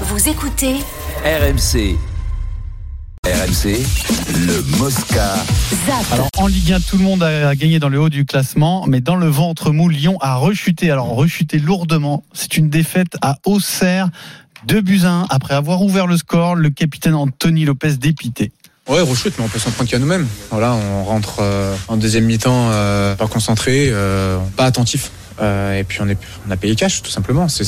Vous écoutez RMC. RMC, le Mosca. ZAP. Alors en Ligue 1, tout le monde a gagné dans le haut du classement, mais dans le ventre mou, Lyon a rechuté. Alors rechuté lourdement. C'est une défaite à Auxerre, 2 buts à 1. Après avoir ouvert le score, le capitaine Anthony Lopez dépité. Ouais, rechute, mais on peut s'en prendre qu'à nous-mêmes. Voilà, on rentre euh, en deuxième mi-temps euh, pas concentré, euh, pas attentif. Euh, et puis on, est, on a payé cash tout simplement. C'est.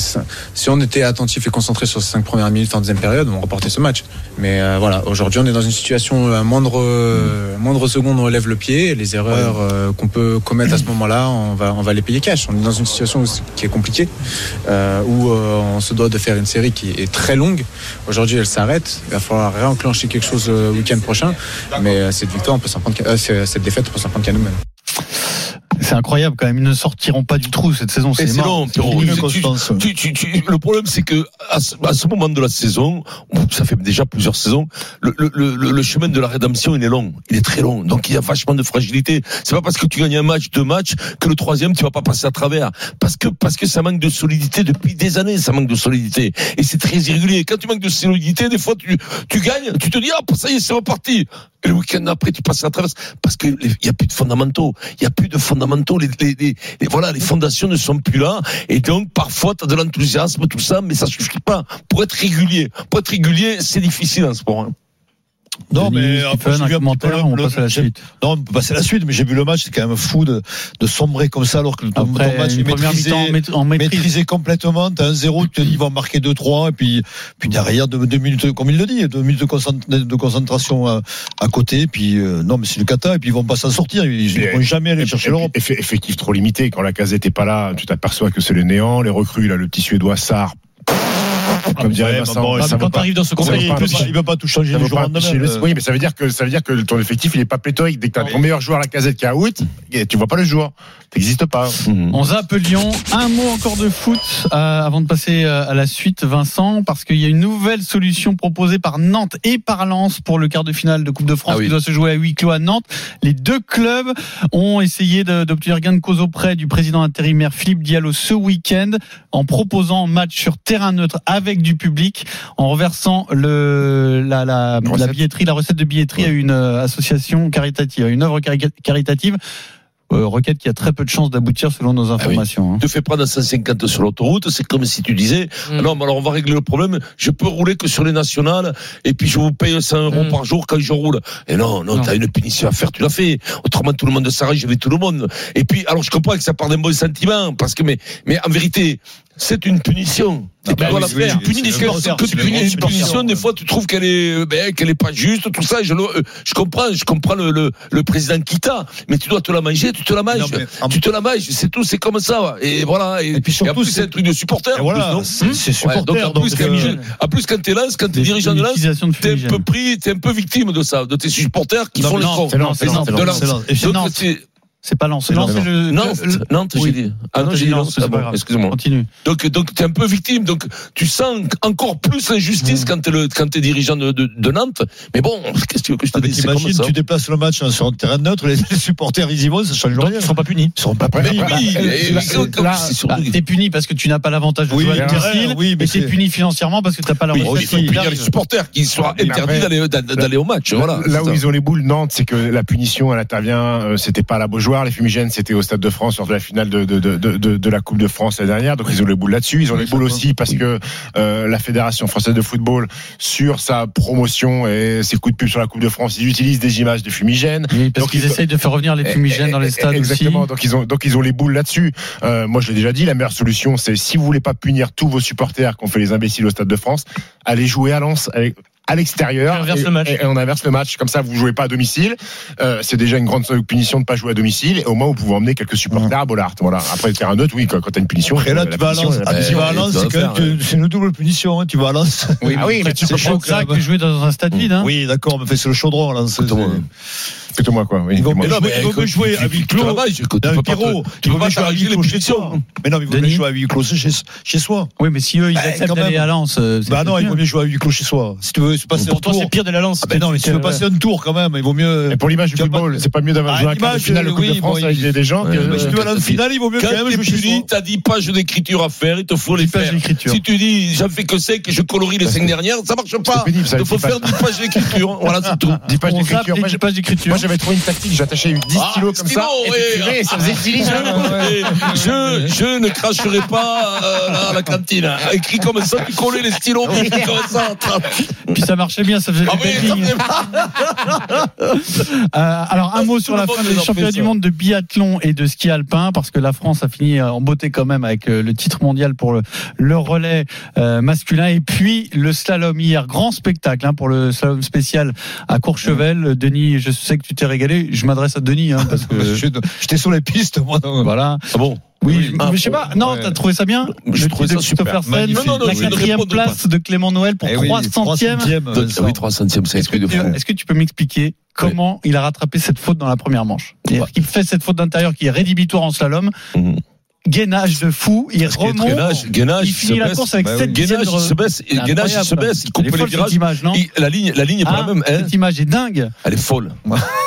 Si on était attentif et concentré sur ces cinq premières minutes en deuxième période, on remportait ce match. Mais euh, voilà, aujourd'hui on est dans une situation à moindre, euh, moindre seconde on relève le pied. Et les erreurs euh, qu'on peut commettre à ce moment-là, on va, on va les payer cash. On est dans une situation où qui est compliquée, euh, où euh, on se doit de faire une série qui est très longue. Aujourd'hui elle s'arrête. Il va falloir réenclencher quelque chose le week-end prochain. Mais euh, cette victoire, on peut s'en prendre, euh, cette défaite, on peut s'en prendre qu'à nous-mêmes. C'est incroyable quand même. Ils ne sortiront pas du trou cette saison. C'est long, Tu-. Tu- tu- le problème, c'est que à ce, à ce moment de la saison, ça fait déjà plusieurs saisons, le, le, le, le chemin de la rédemption, il est long, il est très long. Donc il y a vachement de fragilité. C'est pas parce que tu gagnes un match, deux matchs, que le troisième tu vas pas passer à travers. Parce que parce que ça manque de solidité depuis des années, ça manque de solidité. Et c'est très irrégulier. Quand tu manques de solidité, des fois tu tu gagnes, tu te dis ah ça y est, c'est reparti. Et le week-end après, tu passes à travers parce que les- il y a plus de fondamentaux. Il y a plus de fondamentaux. Les, les, les- les- voilà, les fondations ne sont plus là. Et donc, parfois, tu as de l'enthousiasme, tout ça, mais ça suffit pas. Pour être régulier, pour être régulier, c'est difficile en sport. hein. Non, Denis, mais après, un commentaire, le- on passe à la suite. Non, on peut passer à la suite, mais j'ai vu le match, c'est quand même fou de, de sombrer comme ça alors que ton, Après ton match est maîtrisé, en maîtrise. complètement. T'as un zéro, tu te dis, ils vont marquer 2-3, et puis, puis derrière, deux, deux minutes, comme il le dit, deux minutes de, concent- de concentration à, à côté, puis euh, non, mais c'est le cata, et puis ils vont pas s'en sortir. Ils ne vont jamais aller chercher l'Europe. Eff- Effectif trop limité. Quand la casette est pas là, tu t'aperçois que c'est le néant. Les recrues, là, le petit Suédois Sarr. Comme dirait Ouais, Vincent, vaut quand pas- t'arrives dans ce contexte, il pas peut pas, il peut pas tout changer vaut jour le- euh. Oui, mais ça veut dire que ça veut dire que ton effectif il est pas pléthorique. Dès que t'as ton meilleur joueur à la casette qui est à out, et tu vois pas le jour. T'existes pas. On zappe Lyon. Un mot encore de foot euh, avant de passer euh, à la suite, Vincent, parce qu'il y a une nouvelle solution proposée par Nantes et par Lens pour le quart de finale de Coupe de France Ah oui. qui doit se jouer à huis clos à Nantes. Les deux clubs ont essayé d'obtenir gain de cause auprès du président intérimaire Philippe Diallo ce week-end en proposant un match sur terrain neutre avec du public, en reversant le, la, la, la Recette. billetterie, la recette de billetterie à une euh, association caritative, à une œuvre cari- caritative. Euh, requête qui a très peu de chances d'aboutir selon nos informations. hein. te fais prendre à 150 sur l'autoroute, c'est comme si tu disais, Mm. non, mais alors on va régler le problème, je peux rouler que sur les nationales, et puis je vous paye 100 euros Mm. par jour quand je roule. Et non, non, Non. t'as une punition à faire, tu l'as fait. Autrement, tout le monde s'arrange avec tout le monde. Et puis, alors je comprends que ça part d'un bon sentiment, parce que, mais, mais en vérité, c'est une punition. Et bah tu oui, oui, le supporter, le punis grand une supporter. punition, des fois, tu trouves qu'elle est, ben, qu'elle est pas juste, tout ça. Je, le- je comprends, je comprends le, le, le président qui t'a, mais tu dois te la manger, tu te la manges. Non, Tu te la manges, c'est tout, c'est comme ça. Et voilà. Et, Et puis surtout, en plus, c'est- un truc de supporter. Voilà, c'est c'est Ouais, supporter. donc, en plus, donc, quand, euh, en plus, quand t'es Lens, quand t'es Des- dirigeant de de t'es un peu pris, t'es un peu victime de ça, de tes supporters qui font non, cons. C'est De pas Lens. Lens, le. Nantes, Nantes, j'ai oui. dit. Ah non, Nantes, j'ai dit pas grave. excuse-moi. Continue. Donc, donc t'es un peu victime, donc tu sens encore plus l'injustice quand t'es le, quand t'es dirigeant de, de, de Nantes. Mais bon, qu'est-ce que tu veux que je te Ah, mais dise, t'imagines, tu déplaces le match hein, sur un terrain neutre, les, les supporters ils y vont, ça change rien. ils seront pas punis. Ils seront pas Mais punis. oui, là, et- là, c'est comme- là, c'est surtout- Bah, t'es puni parce que tu n'as pas l'avantage de Oui, jouer à domicile. oui, mais et t'es c'est- puni financièrement parce que t'as pas la Oui, recette il faut qui punir les supporters qui soient Mais interdits d'aller, d'a- d'aller au match. Voilà. Là où ils ont les boules, Nantes, c'est que la punition, elle intervient, euh, c'était pas la Les fumigènes, c'était au Stade de France lors de la finale de, de, de, de, de la Coupe de France la dernière. Donc ils ont les boules là-dessus. Ils ont les boules aussi parce que euh, la Fédération française de football, sur sa promotion et ses coups de pub sur la Coupe de France, ils utilisent des images de fumigènes. Oui, parce Donc, qu'ils ils- essayent de faire revenir les fumigènes dans les stades Exactement. aussi. Donc ils ont donc ils ont les boules là-dessus. Euh, moi je l'ai déjà dit, la meilleure solution c'est si vous voulez pas punir tous vos supporters qu'on fait les imbéciles au Stade de France, allez jouer à Lens à l'extérieur Et on inverse et, le match. et- et on inverse le match comme ça vous jouez pas à domicile Euh, c'est déjà une grande punition de pas jouer à domicile et au moins vous pouvez emmener quelques supporters à Bollard voilà après le terrain neutre oui quand, quand t'as une punition Après là, la tu vas à Lens. Ah, tu vas à Lens, c'est doit quand même faire, que- c'est une double punition. hein, Tu vas à Lens. oui, ah oui mais tu C'est peux que ça que jouer dans un stade vide. Hein. Oui, d'accord, mais c'est le chaudron. Lens. C'est- Exactement. Plutôt moi, quoi. Oui. Ils vont Mais non, jouer- mais ils vont mieux jouer à huis clos. Tu peux pas jouer à huis clos chez soi. Mais non, mais il vaut mieux Denis jouer à huis clos chez, soi. Oui, mais si eux, ils Bah, acceptent quand d'aller même. à Lens. euh, Bah non, il mieux. vaut mieux jouer à huis clos chez soi. Si tu veux se passer un Pour toi, tour. c'est pire de la lance. Ah ben non, mais si tu veux passer un tour quand même, il vaut mieux. Et pour l'image du football, c'est pas mieux d'avoir Ah, joué un quart de finale de Coupe de France avec il- des- gens. Mais si tu vas aller en finale, il vaut mieux quand même jouer chez soi. t'as 10 pages d'écriture à faire, il te faut les 10 pages faire. d'écriture. Si tu dis, j'en fais que 5 et je colorie les 5 dernières, ça marche pas. Il faut faire 10 pages d'écriture. Voilà, c'est tout. 10 pages On zappe d'écriture. les Moi, 10 pages d'écriture. J'avais trouvé une tactique, j'attachais 10 Ah, stylos comme stylo, ça. et ouais. et ça faisait 10 lignes. Je, je ne cracherai pas euh, à la cantine. Écrit comme ça, tu collais les stylos comme ça. Puis ça marchait bien, ça faisait Ah des oui, Euh, alors un mot sur la fin des championnats du monde de biathlon et de ski alpin parce que la France a fini en beauté quand même avec euh, le titre mondial pour le, le relais euh, masculin et puis le slalom hier grand spectacle hein, pour le slalom spécial à Courchevel. Denis, je sais que tu t'es régalé. Je m'adresse à Denis hein, parce que Je- J'étais sur les pistes, moi. donc. voilà. Ah bon Oui, Ah, mais je sais pas. Non, ouais. t'as trouvé ça bien Je trouvais ça super. Christopher Sen. Non, non, non, la quatrième place de Clément Noël pour Eh oui, 3 centièmes. Ah oui, 3 centièmes, c'est. Est-ce que tu peux m'expliquer comment il a rattrapé cette faute dans la première manche C'est-à-dire qu'il fait cette faute d'intérieur qui est rédhibitoire en slalom, Mhm. gainage de fou, il Parce remonte, Gainage, Gainage, il il finit la baisse. course avec Bah 7 oui. dixièmes Gainage, il se baisse, Gainage, il se baisse, il coupe les cette virages. image, non Il- La ligne, la ligne est pas Ah, la même, hein. Cette image est dingue. Elle est folle.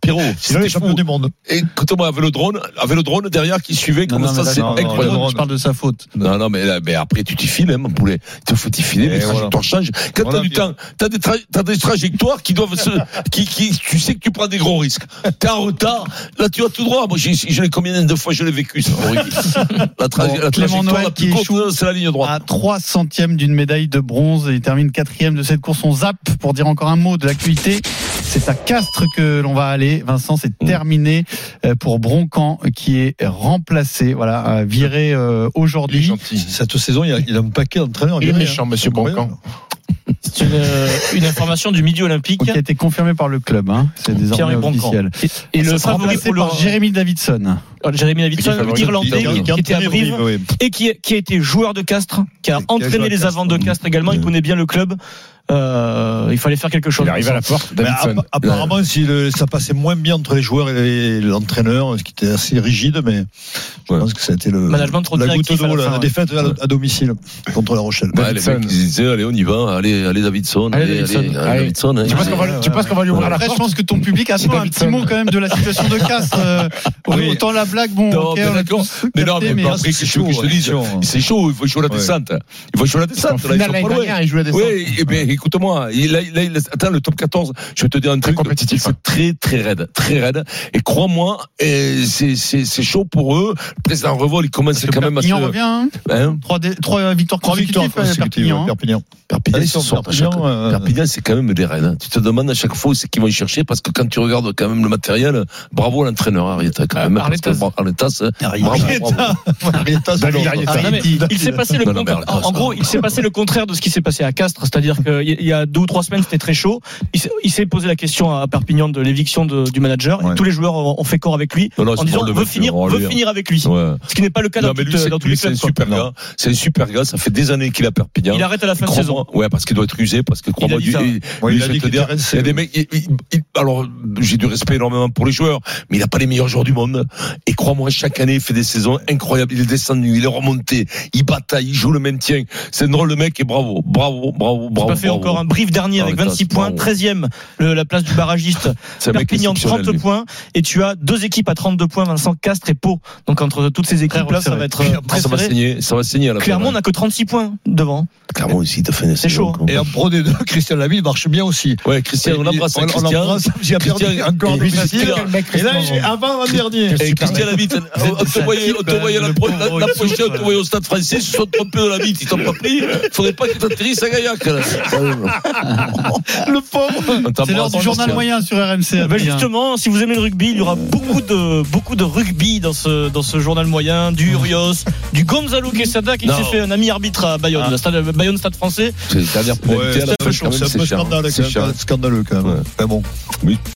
Pierrot, Sinon, c'était les champions du monde. Écoute-moi, avec le drone, avec le drone derrière qui suivait, comme ça, c'est incroyable. non, Je parle de sa faute. Non, non, mais, là, mais après, tu t'y files, hein, mon poulet. Il te faut t'y filer, Et les voilà. trajectoires changent. Quand t'as du temps, t'as des, t'as des trajectoires qui doivent se, qui, qui, tu sais que tu prends des gros risques. T'es en retard, là, tu vas tout droit. Moi, je l'ai combien de fois je l'ai vécu, ça. La, trajectoire la plus courte, c'est la ligne droite. À 3 centièmes d'une médaille de bronze, il termine quatrième de cette course. On zappe pour dire encore un mot de l'actualité. C'est à Castres que l'on va aller. Vincent, c'est Mm. terminé euh, pour Broncan qui est remplacé, voilà, euh, viré euh, aujourd'hui. gentil. Cette saison, il y a, il a un paquet d'entraîneurs. Il est méchant, hein. monsieur Broncan. C'est une, euh, une information du Midi Olympique. qui a été confirmé par le club. Hein. C'est désormais officiel. Et le Ça sera favori remplacé pour le par Jérémy Davidson. Jérémy Davidson, Il est favori. irlandais, Qui- était à Brive oui. et qui, qui a été joueur de Castres, qui a Et qui a joué entraîné les Castres. avants de Castres également. Il connaît bien le club. Euh, il fallait faire quelque chose. Il arrive à la porte, Mais Davidson. app- apparemment, si le- ça passait moins bien entre les joueurs et l'entraîneur, ce qui était assez rigide, mais je Ouais. pense que ça a été le, Management trop la goutte d'eau, la la, fin, ouais. défaite à, domicile contre la Rochelle. Ouais, les mecs, ils disaient, allez, on y va, allez, allez, Davidson, Allez, allez, Davidson. allez, Allez. Davidson. hein. Tu penses qu'on va, tu penses qu'on va lui ouvrir la Après, je porte pense que ton public attend un petit mot quand même de la situation de Castres. Euh, Oui. Autant la blague, bon, Non, mais on non, mais mais- après, tu veux que je te dise. C'est chaud, il faut jouer la Ouais. descente. Il faut jouer la descente, là, ils sont pas loin. à descente. Oui, eh ben, écoute-moi, attends, le top 14, je vais te dire un truc. compétitif, hein. C'est très, très raide, très raide. Et crois-moi, c'est, c'est, c'est chaud pour eux. Le président Revol, il commence quand même à se, Perpignan revient, hein. hein. Trois, dé- trois victoires Trois victoires consécutives, euh, Perpignan. hein. Perpignan. Perpignan, euh, Perpignan, c'est quand même des reines. hein. Tu te demandes à chaque fois où c'est qu'ils vont y chercher parce que quand tu regardes quand même le matériel, bravo à l'entraîneur Arietta quand même. parce que Arletas. Hein, il s'est passé le contraire. En, gros, il s'est passé le contraire de ce qui s'est passé à Castres, c'est-à-dire qu'il y a deux ou trois semaines, c'était très chaud. Il s'est- posé la question à Perpignan de l'éviction du manager. Et tous les joueurs ont fait corps avec lui en disant veut finir, veut finir avec lui. Ce qui n'est pas le cas dans, tous les clubs. quoi. super gars. C'est un super gars. Ça fait des années qu'il a Perpignan. Il arrête à la fin de saison. Ouais, parce qu'il doit être usé, parce que crois-moi, il- a y des mecs, alors, j'ai du respect énormément pour les joueurs, mais il n'a pas les meilleurs joueurs du monde. Et crois-moi, chaque année, il fait des saisons incroyables. Il est descendu, il est remonté, il bataille, il joue le maintien. C'est un drôle de mec et bravo, bravo, bravo, Il bravo. a pas fait bravo. encore un brief dernier avec Ah, 26 putain, points, bravo. 13e le- la place du barragiste. C'est un mec Perpignan exceptionnel, 30 lui. points et tu as deux équipes à 32 points, Vincent Castres et Pau. Donc entre toutes ces équipes là, ça va être euh, très Ça va serré. saigner, ça va saigner à la fin. Clermont n'a que 36 points devant. Clermont ici, t'as fait une C'est chaud. quoi. Et en Pro D2, Christian Laville marche bien aussi. Ouais, Christian, on l'embrasse, On- hein, on l'embrasse. Il a perdu encore des Et là, j'ai- avant l'an-dernier. Et Christian Labitte, on te voyait, on te voyait la, pro- la, la prochaine, on te voyait au stade français, ils se sont trompés de la bite, ils t'ont pas pris, faudrait pas qu'ils t'atterrissent à Gaillac. Le pauvre. C'est l'heure du journal moyen sur RMC. Ben Adrien. justement, si vous aimez le rugby, il y aura beaucoup de beaucoup de rugby dans ce dans ce journal moyen, du Urios, du Gonzalo Quesada qui s'est fait un ami arbitre à Bayonne, Ah. le stade Bayonne Stade Français. C'est la dernière Ouais, à la c'est un peu scandaleux, quand même. Mais bon.